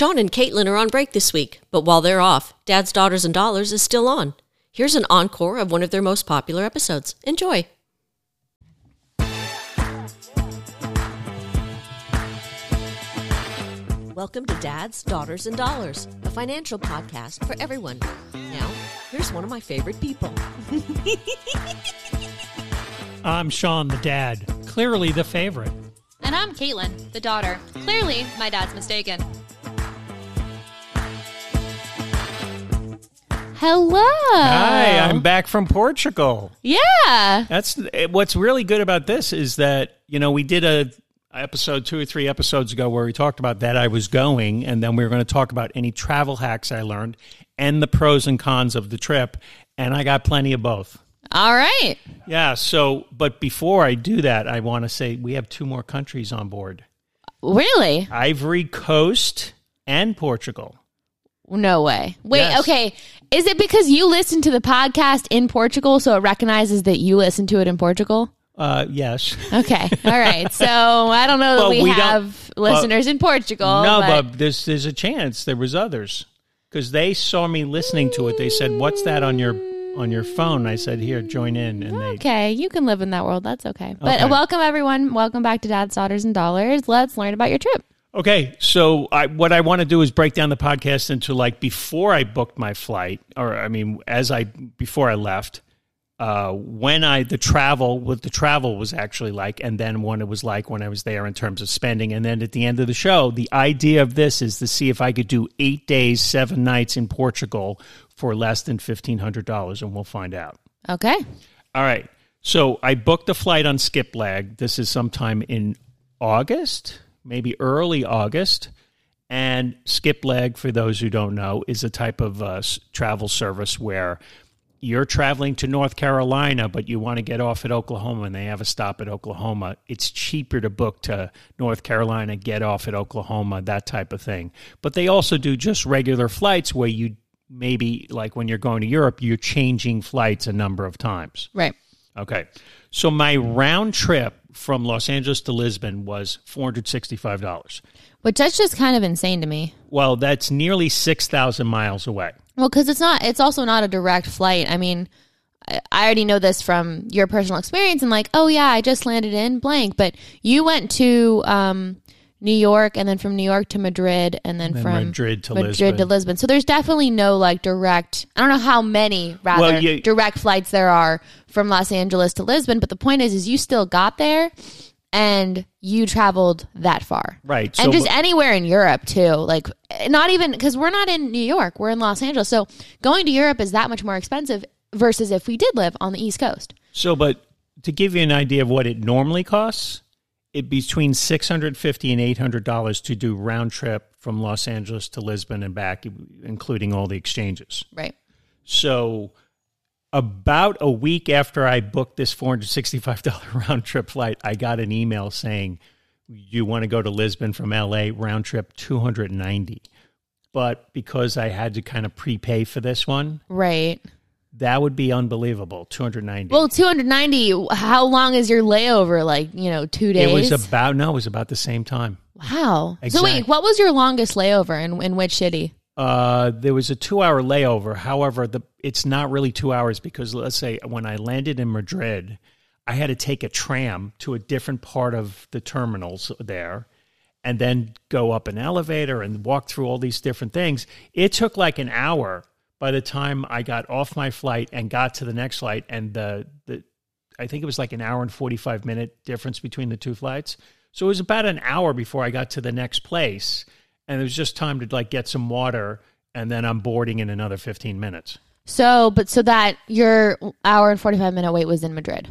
Sean and Caitlin are on break this week, but while they're off, Dad's Daughters and Dollars is still on. Here's an encore of one of their most popular episodes. Enjoy. Welcome to Dad's Daughters and Dollars, a financial podcast for everyone. Now, here's one of my favorite people. I'm Sean, the dad, clearly the favorite. And I'm Caitlin, the daughter. Clearly, my dad's mistaken. Hello. Hi, I'm back from Portugal. Yeah. That's eh, what's really good about this is that you know we did a episode two or three episodes ago where we talked about that I was going, and then we were going to talk about any travel hacks I learned and the pros and cons of the trip, and I got plenty of both. All right. Yeah. So, but before I do that, I want to say we have two more countries on board: Really? Ivory Coast and Portugal. No way. Wait, Yes. okay. Is it because you listen to the podcast in Portugal so it recognizes that you listen to it in Portugal? Uh, yes. Okay. All right. So I don't know that Well, we, we have well, listeners in Portugal. no, but, but there's there's a chance there was others because they saw me listening to it. They said, "What's that on your on your phone?" I said, "Here, join in." And they Okay, you can live in that world. That's okay. But Okay. uh, welcome everyone. Welcome back to Dad's Daughters and Dollars. Let's learn about your trip. Okay, so I, what I want to do is break down the podcast into like before I booked my flight, or I mean, as I before I left, uh, when I the travel, what the travel was actually like, and then what it was like when I was there in terms of spending, and then at the end of the show, the idea of this is to see if I could do eight days, seven nights in Portugal for less than fifteen hundred dollars, and we'll find out. Okay. All right. So I booked a flight on Skiplag. This is sometime in August, maybe early August. And skip leg, for those who don't know, is a type of uh, travel service where you're traveling to North Carolina, but you want to get off at Oklahoma and they have a stop at Oklahoma. It's cheaper to book to North Carolina, get off at Oklahoma, that type of thing. But they also do just regular flights where you maybe, like when you're going to Europe, you're changing flights a number of times. Right. Okay. So my round trip from Los Angeles to Lisbon was $465. Which that's just kind of insane to me. Well, that's nearly 6,000 miles away. Well, because it's not. It's also not a direct flight. I mean, I I already know this from your personal experience, and like, oh yeah, I just landed in blank. But you went to um, New York, and then from New York to Madrid, and then Then from Madrid to Madrid Lisbon. to Lisbon. So there's definitely no like direct. I don't know how many rather Well, you- direct flights there are from Los Angeles to Lisbon. But the point is, is you still got there. And you traveled that far, Right, and so- just anywhere in Europe too. Like not even because we're not in New York, we're in Los Angeles. So going to Europe is that much more expensive versus if we did live on the East Coast. So, but to give you an idea of what it normally costs, it between six hundred fifty and eight hundred dollars to do round trip from Los Angeles to Lisbon and back, including all the exchanges. Right. So, about a week after I booked this four hundred sixty-five dollar round trip flight, I got an email saying, "You want to go to Lisbon from L.A. round trip two hundred ninety. But because I had to kind of prepay for this one, Right. That would be unbelievable. Two hundred ninety. Well, 290. How long is your layover? Like, you know, two days? It was about no, it was about the same time. wow. So, wait, what was your longest layover in, in which city? Uh, there was a two-hour layover. However, the it's not really two hours because let's say when I landed in Madrid, I had to take a tram to a different part of the terminals there, and then go up an elevator and walk through all these different things. It took like an hour by the time I got off my flight and got to the next flight, and the the I think it was like an hour and 45 minute difference between the two flights. So it was about an hour before I got to the next place. And it was just time to like get some water and then I'm boarding in another 15 minutes. So, but so that your hour and 45 minute wait was in Madrid.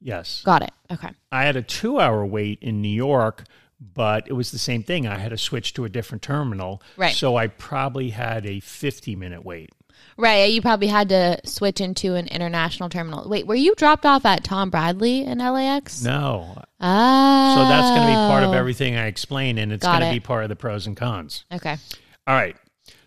Yes. Got it. Okay. I had a two hour wait in New York, but it was the same thing. I had to switch to a different terminal. Right. So I probably had a 50 minute wait. Right. You probably had to switch into an international terminal. Wait, were you dropped off at Tom Bradley in LAX? No. Ah. So that's going to be part of everything I explain, and it's Got going to be part of the pros and cons. Okay. All right.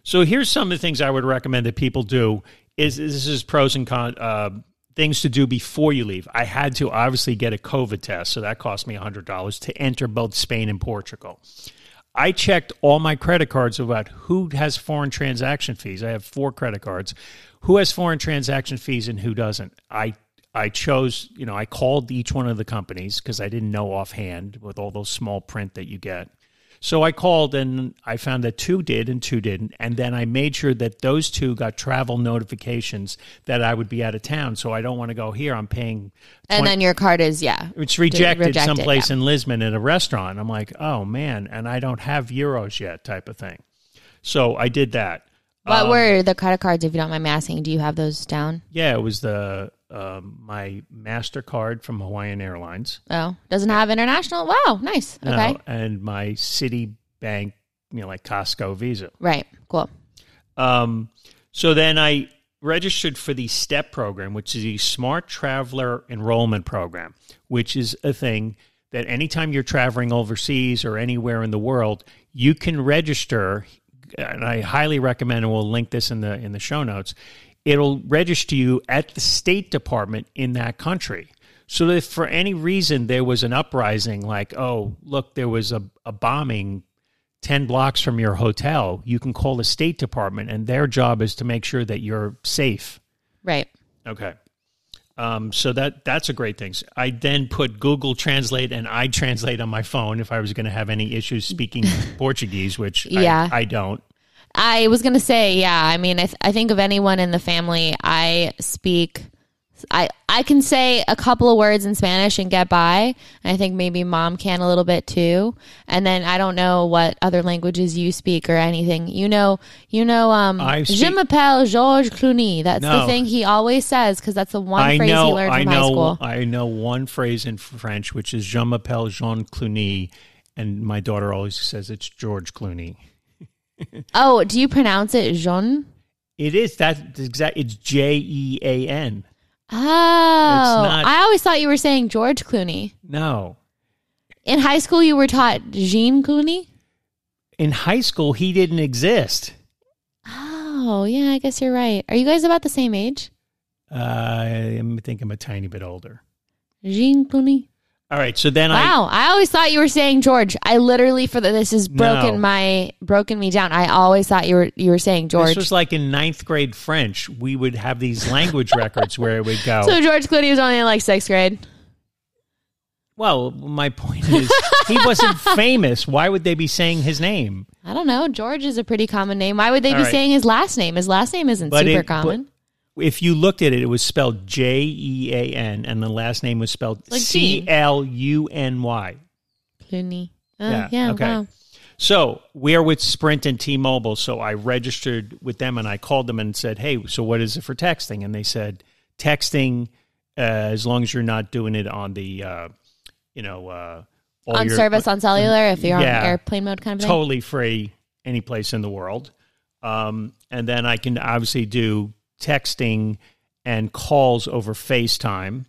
So here's some of the things I would recommend that people do. Is this is pros and cons uh, things to do before you leave? I had to obviously get a COVID test, so that cost me hundred dollars to enter both Spain and Portugal. I checked all my credit cards about who has foreign transaction fees. I have four credit cards. Who has foreign transaction fees and who doesn't? I I chose, you know, I called each one of the companies because I didn't know offhand with all those small print that you get. So I called and I found that two did and two didn't. And then I made sure that those two got travel notifications that I would be out of town. So I don't want to go here. I'm paying. And then your card is yeah. it's rejected, rejected, someplace yeah. in Lisbon at a restaurant. I'm like, oh man, and I don't have euros yet, type of thing. So I did that. What um, were the credit cards? If you don't mind me asking, do you have those down? Yeah, it was the um, my Mastercard from Hawaiian Airlines. Oh, doesn't have international. Wow, nice. No, Okay, and my Citibank, you know, like Costco Visa. right, cool. Um, so then I registered for the STEP program, which is the Smart Traveler Enrollment Program, which is a thing that anytime you're traveling overseas or anywhere in the world, you can register. And I highly recommend, and we'll link this in the in the show notes. It'll register you at the State Department in that country. So if for any reason there was an uprising, like, oh, look, there was a, a bombing 10 blocks from your hotel, you can call the State Department, and their job is to make sure that you're safe. Right. Okay. Um, so that that's a great thing. I then put Google Translate and iTranslate on my phone if I was going to have any issues speaking Portuguese, which Yeah. I, I don't. I was gonna say, yeah. I mean, I, th- I think of anyone in the family. I speak. I I can say a couple of words in Spanish and get by. And I think maybe mom can a little bit too. And then I don't know what other languages you speak or anything. You know, you know. Um, I Je speak- m'appelle Georges Clooney. That's the thing he always says because that's the one I phrase know. he learned I from high school. I know one phrase in French, which is "Je m'appelle Jean Clooney," and my daughter always says it's George Clooney. Oh, do you pronounce it Jean? It is that exact. It's J E A N. Oh, not- I always thought you were saying George Clooney. No, In high school, you were taught Jean Clooney. in high school he didn't exist. Oh, yeah, I guess you're right. Are you guys about the same age? Uh, I think I'm a tiny bit older. Jean Clooney. All right, so then I Wow, I always thought you were saying George. I literally for the, this has broken No. my broken me down. I always thought you were you were saying George. this was like in ninth grade French. We would have these language records where it would go. so George Clooney was only in like sixth grade. well, my point is, he wasn't famous. Why would they be saying his name? I don't know. George is a pretty common name. Why would they All be right. saying his last name? His last name isn't super it- common. If you looked at it, it was spelled J E A N, and the last name was spelled Like C. L U N Y. Clooney. Uh, Yeah, yeah. okay. Wow. So we're with Sprint and T-Mobile. So I registered with them and I called them and said, "Hey, so what is it for texting?" And they said, "Texting, uh, as long as you're not doing it on the, uh, you know, uh, all On your- service on cellular, if you're Yeah. on airplane mode, kind of thing. totally free any place in the world. Um, and then I can obviously do texting and calls over FaceTime.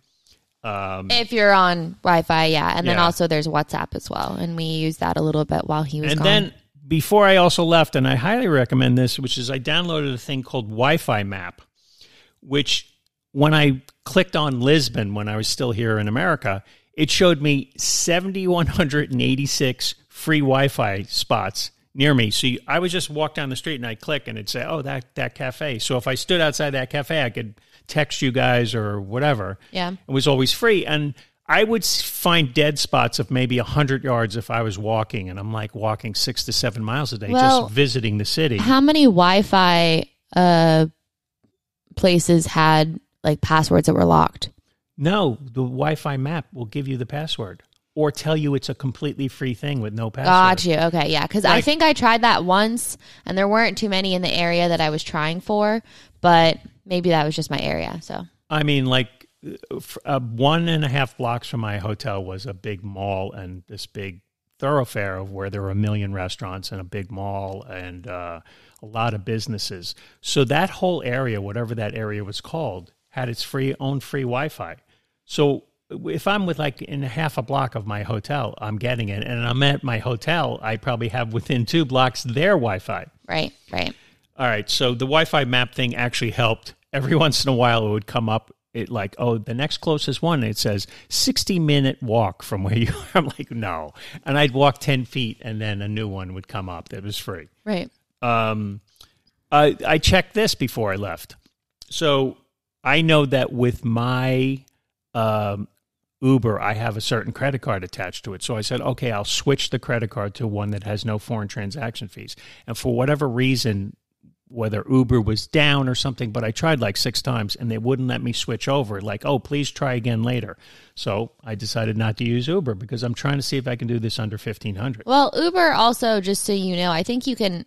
Um, If you're on Wi-Fi, yeah, and then Yeah. also there's WhatsApp as well, and we used that a little bit while he was and gone. then before I also left, and I highly recommend this, which is I downloaded a thing called Wi-Fi Map, which when I clicked on Lisbon when I was still here in America, it showed me 7,186 free Wi-Fi spots near me. So you, I would just walk down the street and I'd click and it'd say, "Oh, that that cafe." So if I stood outside that cafe, I could text you guys or whatever. Yeah. it was always free and. I would find dead spots of maybe 100 yards if I was walking, and I'm like walking six to seven miles a day Well, just visiting the city. How many Wi-Fi uh, places had like passwords that were locked? No, the Wi Fi map will give you the password or tell you it's a completely free thing with no password. Got you. Okay, yeah, because I think I tried that once, and there weren't too many in the area that I was trying for, but maybe that was just my area. So I mean, like uh, one and a half blocks from my hotel was a big mall and this big thoroughfare of where there were a million restaurants and a big mall and uh, a lot of businesses. So that whole area, whatever that area was called, had its free own free Wi-Fi. So if I'm with like in half a block of my hotel, I'm getting it, and I'm at my hotel, I probably have within two blocks their Wi-Fi. right, right. All right, so the Wi-Fi map thing actually helped. Every once in a while, it would come up it like, oh, the next closest one, it says 60 minute walk from where you are. I'm like, no. And I'd walk 10 feet and then a new one would come up that was free. Right. Um, I, I checked this before I left. So I know that with my um, Uber, I have a certain credit card attached to it. So I said, okay, I'll switch the credit card to one that has no foreign transaction fees. And for whatever reason, whether Uber was down or something, but I tried like six times and they wouldn't let me switch over. Like, oh, please try again later. So I decided not to use Uber because I'm trying to see if I can do this under fifteen hundred. Well, Uber also, just so you know, I think you can,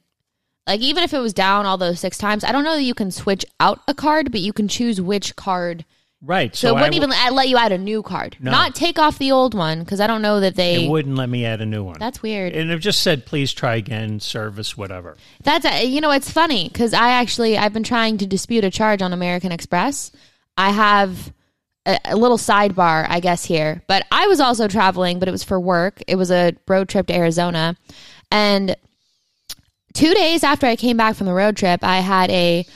like, even if it was down all those six times, I don't know that you can switch out a card, but you can choose which card. Right. So, So, it wouldn't I, even let let you add a new card, No. not take off the old one, because I don't know that they. it wouldn't let me add a new one. That's weird. and it just said, please try again, service, whatever. That's uh, you know it's funny because I actually I've been trying to dispute a charge on American Express. I have a, a little sidebar, I guess here, but I was also traveling, but it was for work. It was a road trip to Arizona, and two days after I came back from the road trip, I had a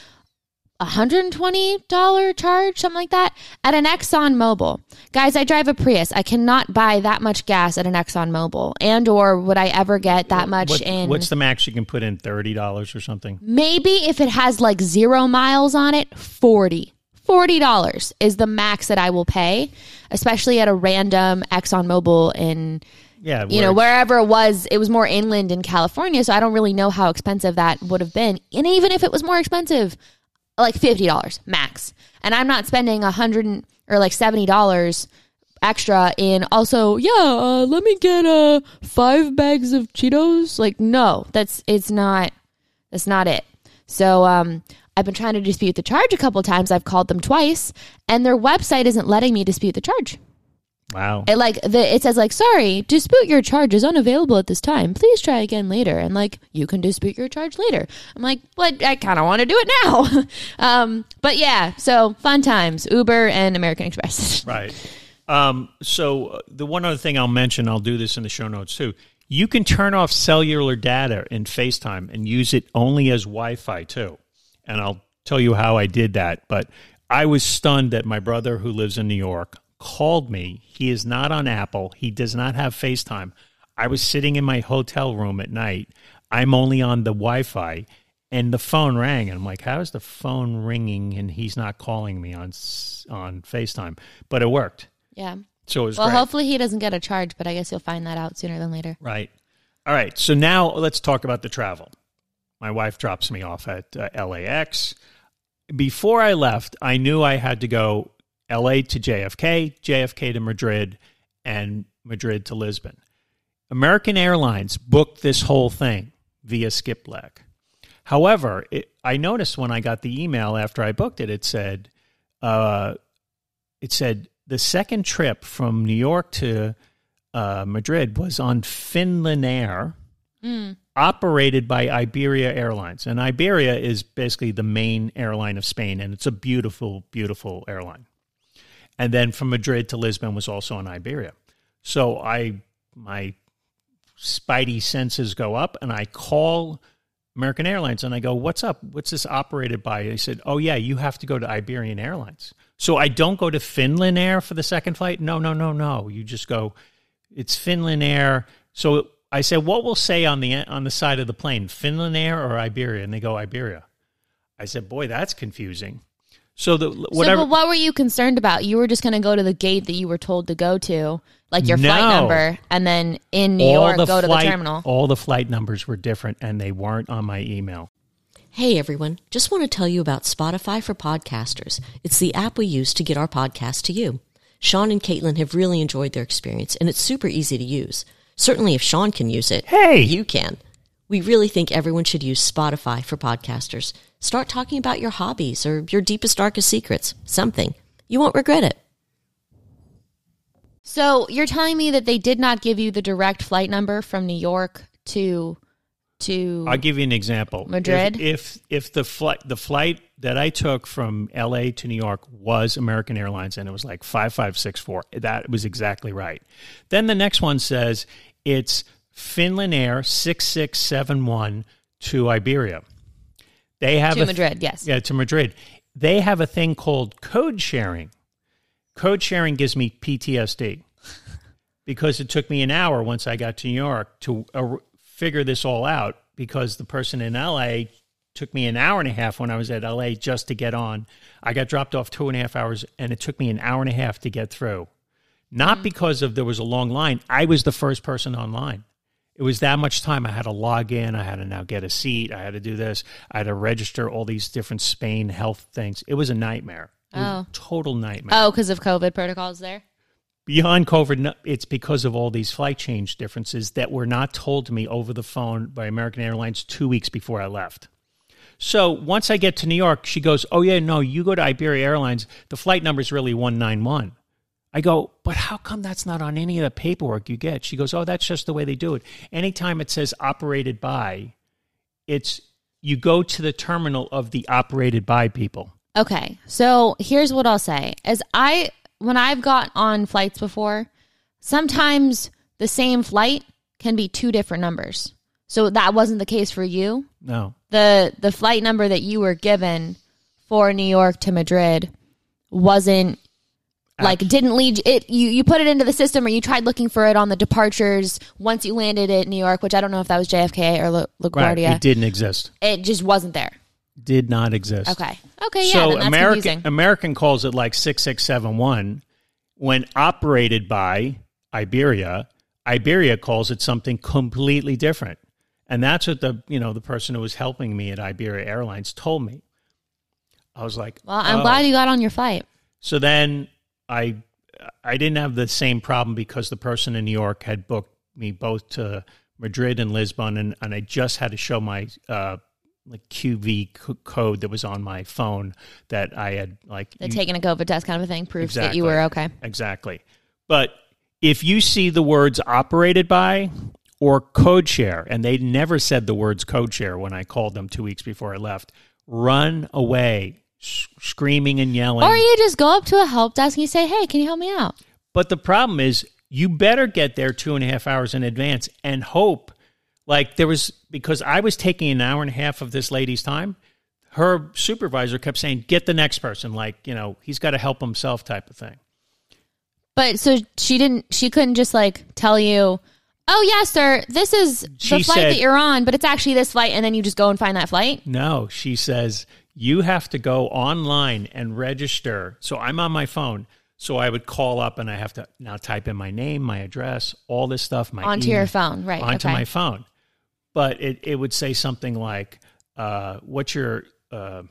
$120 charge, something like that, at an Exxon Mobil. Guys, I drive a Prius. I cannot buy that much gas at an Exxon Mobil. And or would I ever get that much What- in what's the max you can put in? Thirty dollars or something. maybe if it has like zero miles on it 40 $40 is the max that i will pay especially at a random exxon mobil in Yeah, you know wherever it was it was more inland in california so i don't really know how expensive that would have been and even if it was more expensive like $50 max and i'm not spending a hundred or like $70 extra in also yeah uh, let me get uh five bags of cheetos like no that's it's not that's not it. So um, I've been trying to dispute the charge a couple times. I've called them twice, and their website isn't letting me dispute the charge. Wow. It like the, it says like, sorry, dispute your charge is unavailable at this time. Please try again later. And like, you can dispute your charge later. I'm like, but I kind of want to do it now. um, but yeah, so fun times. Uber and American Express. Right. Um, so uh, the one other thing I'll mention, I'll do this in the show notes too. You can turn off cellular data in FaceTime and use it only as Wi-Fi too. And I'll tell you how I did that. But I was stunned that my brother, who lives in New York, called me. He is not on Apple. He does not have FaceTime. I was sitting in my hotel room at night. I'm only on the Wi-Fi, and the phone rang. And I'm like, "How is the phone ringing?" And he's not calling me on on FaceTime, but it worked. yeah. So it was Well, great. hopefully he doesn't get a charge, but I guess you'll find that out sooner than later. Right. All right. So now let's talk about the travel. My wife drops me off at uh, LAX. Before I left, I knew I had to go LA to JFK, JFK to Madrid, and Madrid to Lisbon. American Airlines booked this whole thing via Skipleg. However, it, I noticed when I got the email after I booked it, it said, uh, it said the second trip from New York to uh, Madrid was on Finland Air, operated by Iberia Airlines. And Iberia is basically the main airline of Spain, and it's a beautiful, beautiful airline. And then from Madrid to Lisbon was also on Iberia. So I, my spidey senses go up, and I call American Airlines and I go, "What's up? What's this operated by?" They said, "Oh yeah, you have to go to Iberian Airlines." So I don't go to Finland Air for the second flight. No, no, no, no. You just go. It's Finland Air. So I said, "What will say on the on the side of the plane, Finland Air or Iberia?" And they go Iberia. I said, "Boy, that's confusing." So the whatever. So, but what were you concerned about? You were just going to go to the gate that you were told to go to, like your flight number, and then in New York, go to the terminal. All the flight numbers were different, and they weren't on my email. Hey everyone, just want to tell you about Spotify for podcasters. It's the app we use to get our podcast to you. Sean and Caitlin have really enjoyed their experience and it's super easy to use. Certainly if Sean can use it, Hey! you can. We really think everyone should use Spotify for podcasters. Start talking about your hobbies or your deepest, darkest secrets. Something. You won't regret it. So you're telling me that they did not give you the direct flight number from New York to to I'll give you an example. Madrid? If if, if the flight the flight that I took from L.A. to New York was American Airlines and it was like five five six four, that was exactly right. Then the next one says it's Finland Air six six seven one to Iberia. They have to a Madrid? Yes. yeah, to Madrid. They have a thing called code sharing. Code sharing gives me PTSD because it took me an hour once I got to New York to uh, figure this all out because the person in LA took me an hour and a half when I was at LA just to get on. I got dropped off two and a half hours and it took me an hour and a half to get through. Not because of there was a long line. I was the first person online. It was that much time. I had to log in. I had to now get a seat. I had to do this. I had to register all these different Spain health things. It was a nightmare. A Oh. total nightmare. Oh, because of COVID protocols there. Beyond COVID, it's because of all these flight change differences that were not told to me over the phone by American Airlines two weeks before I left. So once I get to New York, she goes, Oh, yeah, no, you go to Iberia Airlines. The flight number is really 191. I go, But how come that's not on any of the paperwork you get? She goes, Oh, that's just the way they do it. Anytime it says operated by, it's you go to the terminal of the operated by people. Okay, so here's what I'll say: as I when I've got on flights before, sometimes the same flight can be two different numbers. So that wasn't the case for you. No. the The flight number that you were given for New York to Madrid wasn't like didn't lead it. You you put it into the system, or you tried looking for it on the departures once you landed at New York, which I don't know if that was JFK or La- Right. LaGuardia. It didn't exist. it just wasn't there. Did not exist. Okay. Okay. Yeah. so American confusing. American calls it like six six seven one. When operated by Iberia, Iberia calls it something completely different, and that's what the you know the person who was helping me at Iberia Airlines told me. I was like, Well, I'm oh. glad you got on your flight. So then I I didn't have the same problem because the person in New York had booked me both to Madrid and Lisbon, and, and I just had to show my uh, like QV code that was on my phone that I had like The taking a COVID test kind of a thing proves that you were okay. Exactly. But if you see the words operated by or code share, and they never said the words code share when I called them two weeks before I left, run away, s- screaming and yelling. Or you just go up to a help desk and you say, "Hey, can you help me out?" But the problem is, you better get there two and a half hours in advance and hope. Like there was, because I was taking an hour and a half of this lady's time, her supervisor kept saying, get the next person. Like, you know, he's got to help himself type of thing. But so she didn't. She couldn't just like tell you, "Oh yeah, sir, this is the She flight said- that you're on," but it's actually this flight, and then you just go and find that flight. No, she says, you have to go online and register. So I'm on my phone. So I would call up and I have to now type in my name, my address, all this stuff, my Onto email- your phone, right, Onto okay. my phone. But it, it would say something like, uh, what's your uh,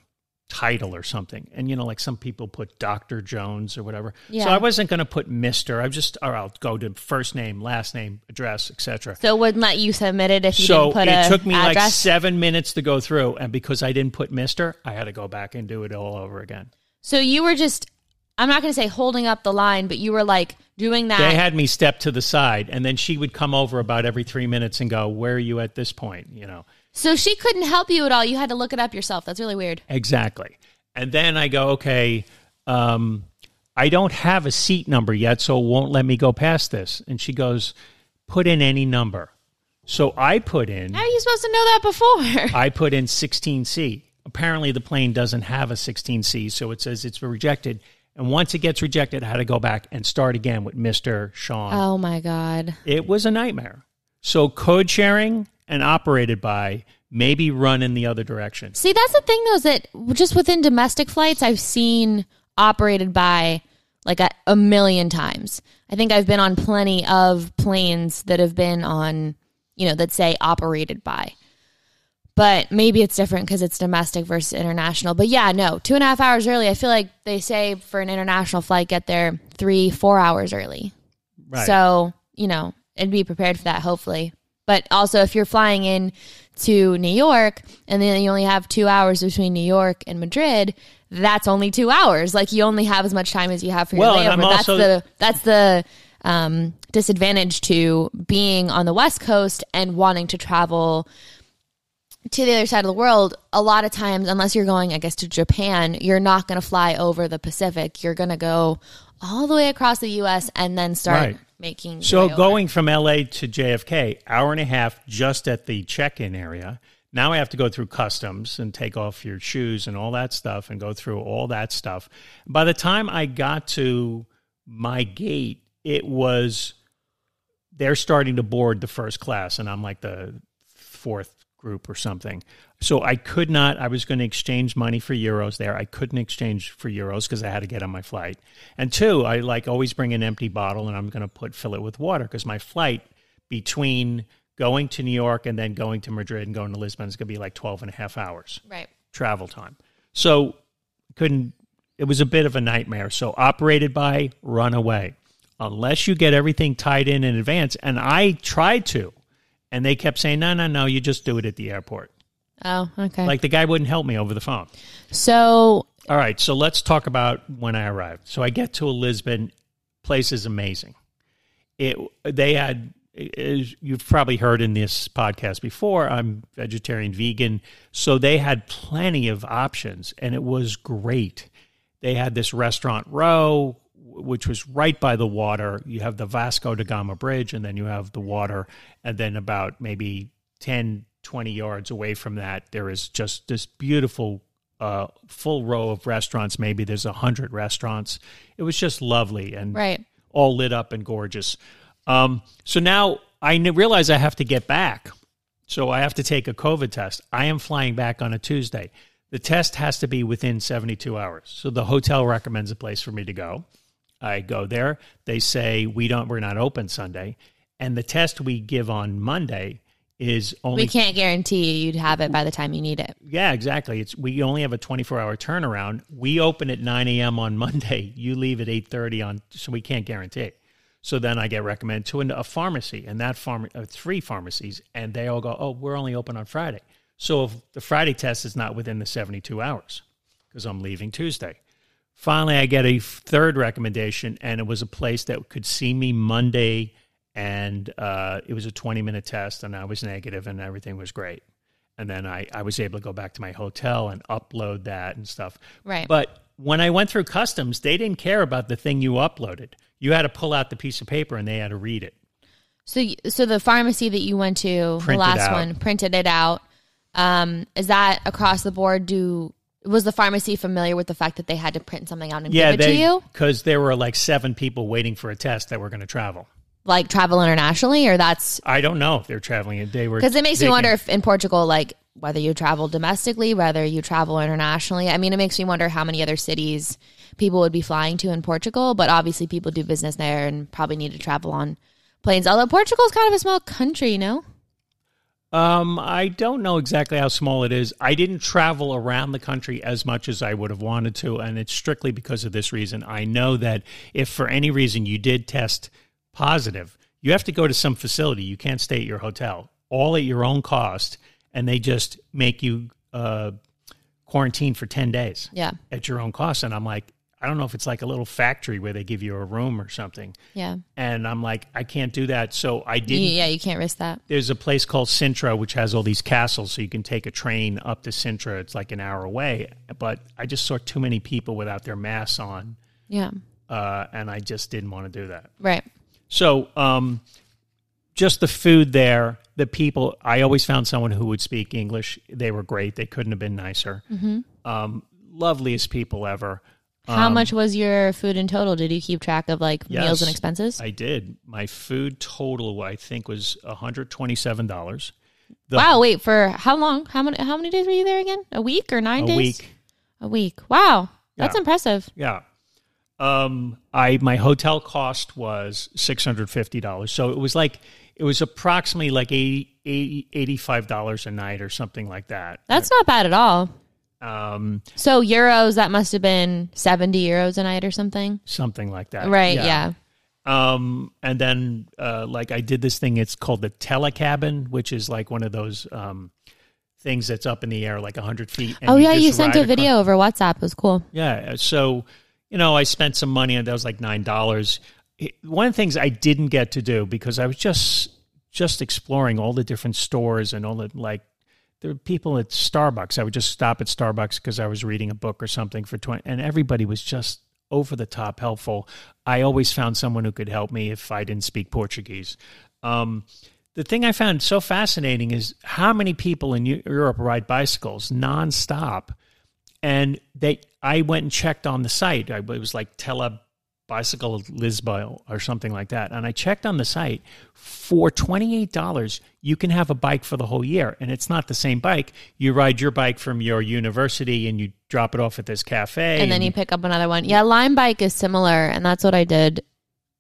title or something? And, you know, like some people put Dr. Jones or whatever. Yeah. So I wasn't going to put Mr. I just, or I'll go to first name, last name, address, etc. So it wouldn't let you submit it if you So didn't put it a took me like seven minutes to go through, and because I didn't put Mister, I had to go back and do it all over again. so you were just. I'm not going to say holding up the line, but you were like doing that. They had me step to the side, and then she would come over about every three minutes and go, "Where are you at this point?" You know, so she couldn't help you at all. You had to look it up yourself. That's really weird. exactly. And then I go, "Okay, um, I don't have a seat number yet, so it won't let me go past this." And she goes, "Put in any number." So I put in. How are you supposed to know that before? I put in 16C. Apparently, the plane doesn't have a 16C, so it says it's rejected. And once it gets rejected, I had to go back and start again with Mr. Sean. oh my god. It was a nightmare. So, code sharing and operated by maybe run in the other direction. See, that's the thing though, is that just within domestic flights, I've seen operated by like a, a million times. I think I've been on plenty of planes that have been on, you know, that say operated by. But maybe it's different because it's domestic versus international. But yeah, no, two and a half hours early. I feel like they say for an international flight, get there three, four hours early. Right. So, you know, and be prepared for that, hopefully. But also, if you're flying in to New York and then you only have two hours between New York and Madrid, that's only two hours. Like you only have as much time as you have for your Well, and layover. That's also- the that's the um, disadvantage to being on the West Coast and wanting to travel to the other side of the world, a lot of times, unless you're going, I guess, to Japan, you're not going to fly over the Pacific. You're going to go all the way across the U.S. and then start Right. making. So, going from LA to JFK, hour and a half just at the check in area. Now I have to go through customs and take off your shoes and all that stuff and go through all that stuff. By the time I got to my gate, it was they're starting to board the first class, and I'm like the fourth group or something. So I could not. I was going to exchange money for euros there. I couldn't exchange for euros because I had to get on my flight. And two, I like always bring an empty bottle, and I'm going to put fill it with water because my flight between going to New York and then going to Madrid and going to Lisbon is going to be like 12 and a half hours Right. travel time. So couldn't it was a bit of a nightmare. So operated by runaway. Unless you get everything tied in in advance and I tried to and they kept saying no no no you just do it at the airport. Oh, okay. Like the guy wouldn't help me over the phone. so, All right, so let's talk about when I arrived. So I get to Lisbon, place is amazing. It they had as you've probably heard in this podcast before, I'm vegetarian vegan, so they had plenty of options and it was great. They had this restaurant row which was right by the water. You have the Vasco da Gama bridge and then you have the water and then about maybe 10 20 yards away from that there is just this beautiful uh, full row of restaurants. Maybe there's a hundred restaurants. It was just lovely and right. all lit up and gorgeous. Um, so now I realize I have to get back. So I have to take a COVID test. I am flying back on a Tuesday. The test has to be within 72 hours. So the hotel recommends a place for me to go. I go there. They say we don't we're not open Sunday. And the test we give on Monday is only We can't guarantee you'd have it by the time you need it. yeah, exactly. It's we only have a 24 hour turnaround. We open at 9 a.m. on Monday. You leave at 8:30 on, so we can't guarantee. So then I get recommended to a pharmacy, and that farm uh, three pharmacies, and they all go, "Oh, we're only open on Friday." So if the Friday test is not within the 72 hours, because I'm leaving Tuesday. Finally, I get a third recommendation, and it was a place that could see me Monday, and uh, it was a 20 minute test, and I was negative, and everything was great. And then I, I was able to go back to my hotel and upload that and stuff. Right. But when I went through customs, they didn't care about the thing you uploaded. You had to pull out the piece of paper and they had to read it. So, so the pharmacy that you went to, the last one, printed it out. Um, is that across the board? Do was the pharmacy familiar with the fact that they had to print something out and Yeah, give it they to you, because there were like seven people waiting for a test that were going to travel. like travel internationally, or that's I don't know if they're traveling. They were because it makes me wonder can- if in Portugal, like whether you travel domestically, whether you travel internationally. I mean, it makes me wonder how many other cities people would be flying to in Portugal. But obviously, people do business there and probably need to travel on planes. Although Portugal is kind of a small country, you know. Um, I don't know exactly how small it is. I didn't travel around the country as much as I would have wanted to, and it's strictly because of this reason. I know that if for any reason you did test positive, you have to go to some facility. You can't stay at your hotel, all at your own cost, and they just make you uh, quarantine for 10 days Yeah, at your own cost. And I'm like, I don't know if it's like a little factory where they give you a room or something. yeah, And I'm like, I can't do that. So I didn't yeah. You can't risk that. there's a place called Sintra which has all these castles, so you can take a train up to Sintra. It's like an hour away, but I just saw too many people without their masks on, Yeah, uh, and I just didn't want to do that. right. So, um, just the food there, the people. I always found someone who would speak English. They were great. They couldn't have been nicer. Um, loveliest people ever. How Um, much was your food in total? Did you keep track of like meals and expenses? I did. My food total, I think, was one hundred twenty-seven dollars. Wow. Wait for how long? How many? How many days were you there again? A week or nine A days? week. A week. Wow, that's Yeah. impressive. Yeah. Um, I my hotel cost was six hundred fifty dollars, so it was like it was approximately like 80, 80 85 dollars a night or something like that. That's not bad at all. Um, So euros, that must have been seventy euros a night or something, something like that, right? Yeah. Um, and then uh, like I did this thing. It's called the telecabin, which is like one of those um things that's up in the air like hundred feet. and Oh yeah, you sent a across- video over WhatsApp. It was cool. Yeah. So, you know, I spent some money and that was like nine dollars. One of the things I didn't get to do because I was just just exploring all the different stores and all the like there were people at Starbucks. I would just stop at Starbucks because I was reading a book or something for twenty and everybody was just over the top helpful. I always found someone who could help me if I didn't speak Portuguese. Um, the thing I found so fascinating is how many people in Europe ride bicycles nonstop and they I went and checked on the site. It was like Tele bicycle Lisbo or something like that. And I checked on the site for $28, you can have a bike for the whole year. And it's not the same bike. You ride your bike from your university and you drop it off at this cafe. and then you pick up another one. Yeah, Lime Bike is similar, and that's what I did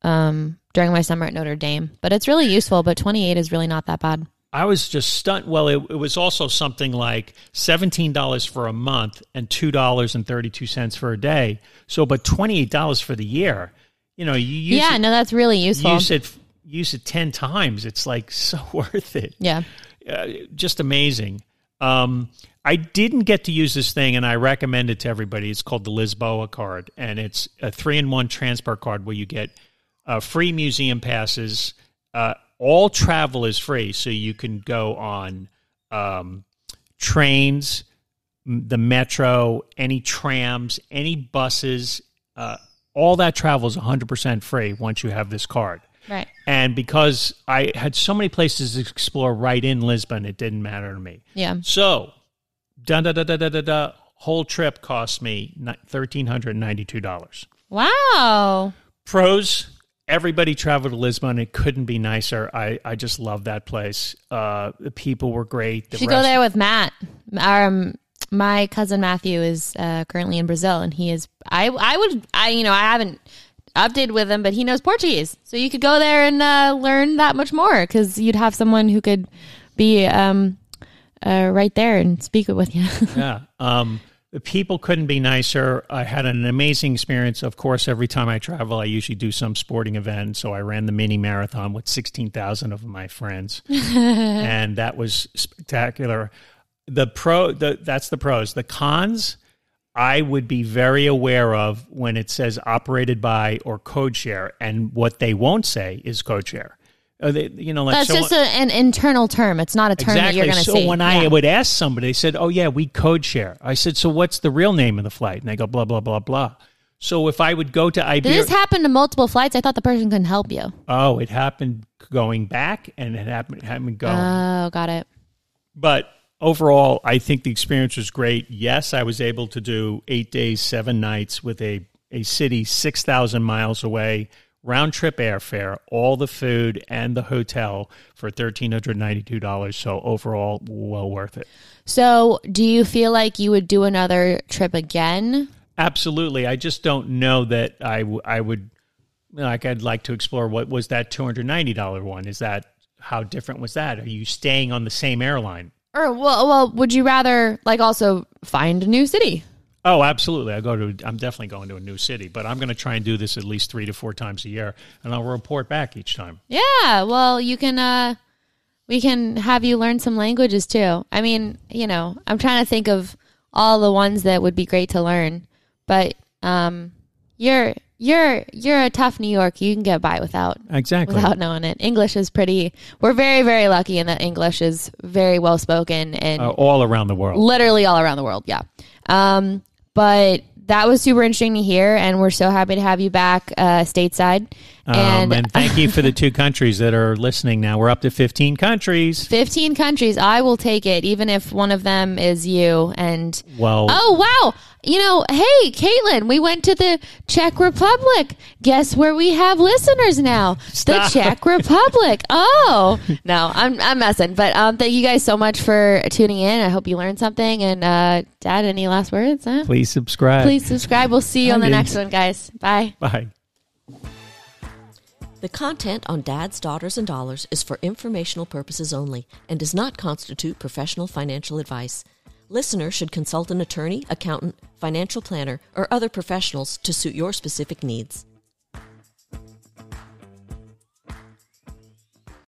um, during my summer at Notre Dame. But it's really useful. But twenty eight is really not that bad. I was just stunned. Well, it, it was also something like $17 for a month and $2.32 for a day. So, but $28 for the year. You know, you use yeah, it, no, that's really useful. use it use it 10 times. It's like so worth it. yeah, uh, just amazing. Um, I didn't get to use this thing, and I recommend it to everybody. It's called the Lisboa card, and it's a three-in-one transport card where you get uh, free museum passes. Uh, all travel is free, so you can go on um, trains, m- the metro, any trams, any buses. Uh, all that travel is 100% free once you have this card. right. And because I had so many places to explore right in Lisbon, it didn't matter to me. Yeah, So, da da da da da da da. Whole trip cost me thirteen hundred ninety two dollars. wow. Pros: Everybody traveled to Lisbon. It couldn't be nicer. I I just love that place. Uh, the people were great. The You should go there with Matt. Um, my cousin Matthew is uh, currently in Brazil, and he is. I I would I you know I haven't updated with him, but he knows Portuguese, so you could go there and uh, learn that much more because you'd have someone who could be um, uh, right there and speak it with you. yeah. Um, the people couldn't be nicer. I had an amazing experience. Of course, every time I travel, I usually do some sporting event. So I ran the mini marathon with 16,000 of my friends. and that was spectacular. The pro, the, that's the pros. The cons, I would be very aware of when it says operated by or code share. And what they won't say is code share. They, you know, like That's so just a, an internal term. It's not a term that you're going to so see. So when I Yeah. would ask somebody, they said, "Oh yeah, we code share." I said, "So what's the real name of the flight?" And they go, "Blah blah blah blah." So if I would go to Did Iberia, this happen to multiple flights? I thought the person couldn't help you. oh, it happened going back, and it happened happened going. Oh, got it. but overall, I think the experience was great. Yes, I was able to do eight days, seven nights with a a city six thousand miles away. Round trip airfare, all the food and the hotel for thirteen hundred ninety two dollars. So overall, well worth it. So, do you feel like you would do another trip again? Absolutely. I just don't know that I, w- I would like. I'd like to explore what was that two hundred ninety dollar one. Is that how different was that? Are you staying on the same airline? Or well, well, would you rather like also find a new city? Oh, absolutely. I go to. I'm definitely going to a new city, but I'm going to try and do this at least three to four times a year, and I'll report back each time. Yeah, well, you can uh we can have you learn some languages too. I mean, you know, I'm trying to think of all the ones that would be great to learn, but um you're you're you're a tough New York. You can get by without Exactly. without knowing it. English is pretty we're very very lucky in that English is very well spoken and Uh, all around the world. literally all around the world. Yeah. Um, but that was super interesting to hear, and we're so happy to have you back uh, stateside. And, um, and thank you for the two countries that are listening now. We're up to 15 countries. 15 countries, I will take it, even if one of them is you. And Well, oh, wow. You know, hey, Caitlin, we went to the Czech Republic. Guess where we have listeners now? Stop. The Czech Republic. Oh, no, I'm, I'm messing. But um, thank you guys so much for tuning in. I hope you learned something. And, uh, Dad, any last words? Huh? please subscribe. Please subscribe. We'll see you on the did. next one, guys. Bye. Bye. The content on Dads, Daughters, and Dollars is for informational purposes only and does not constitute professional financial advice. Listeners should consult an attorney, accountant, financial planner, or other professionals to suit your specific needs.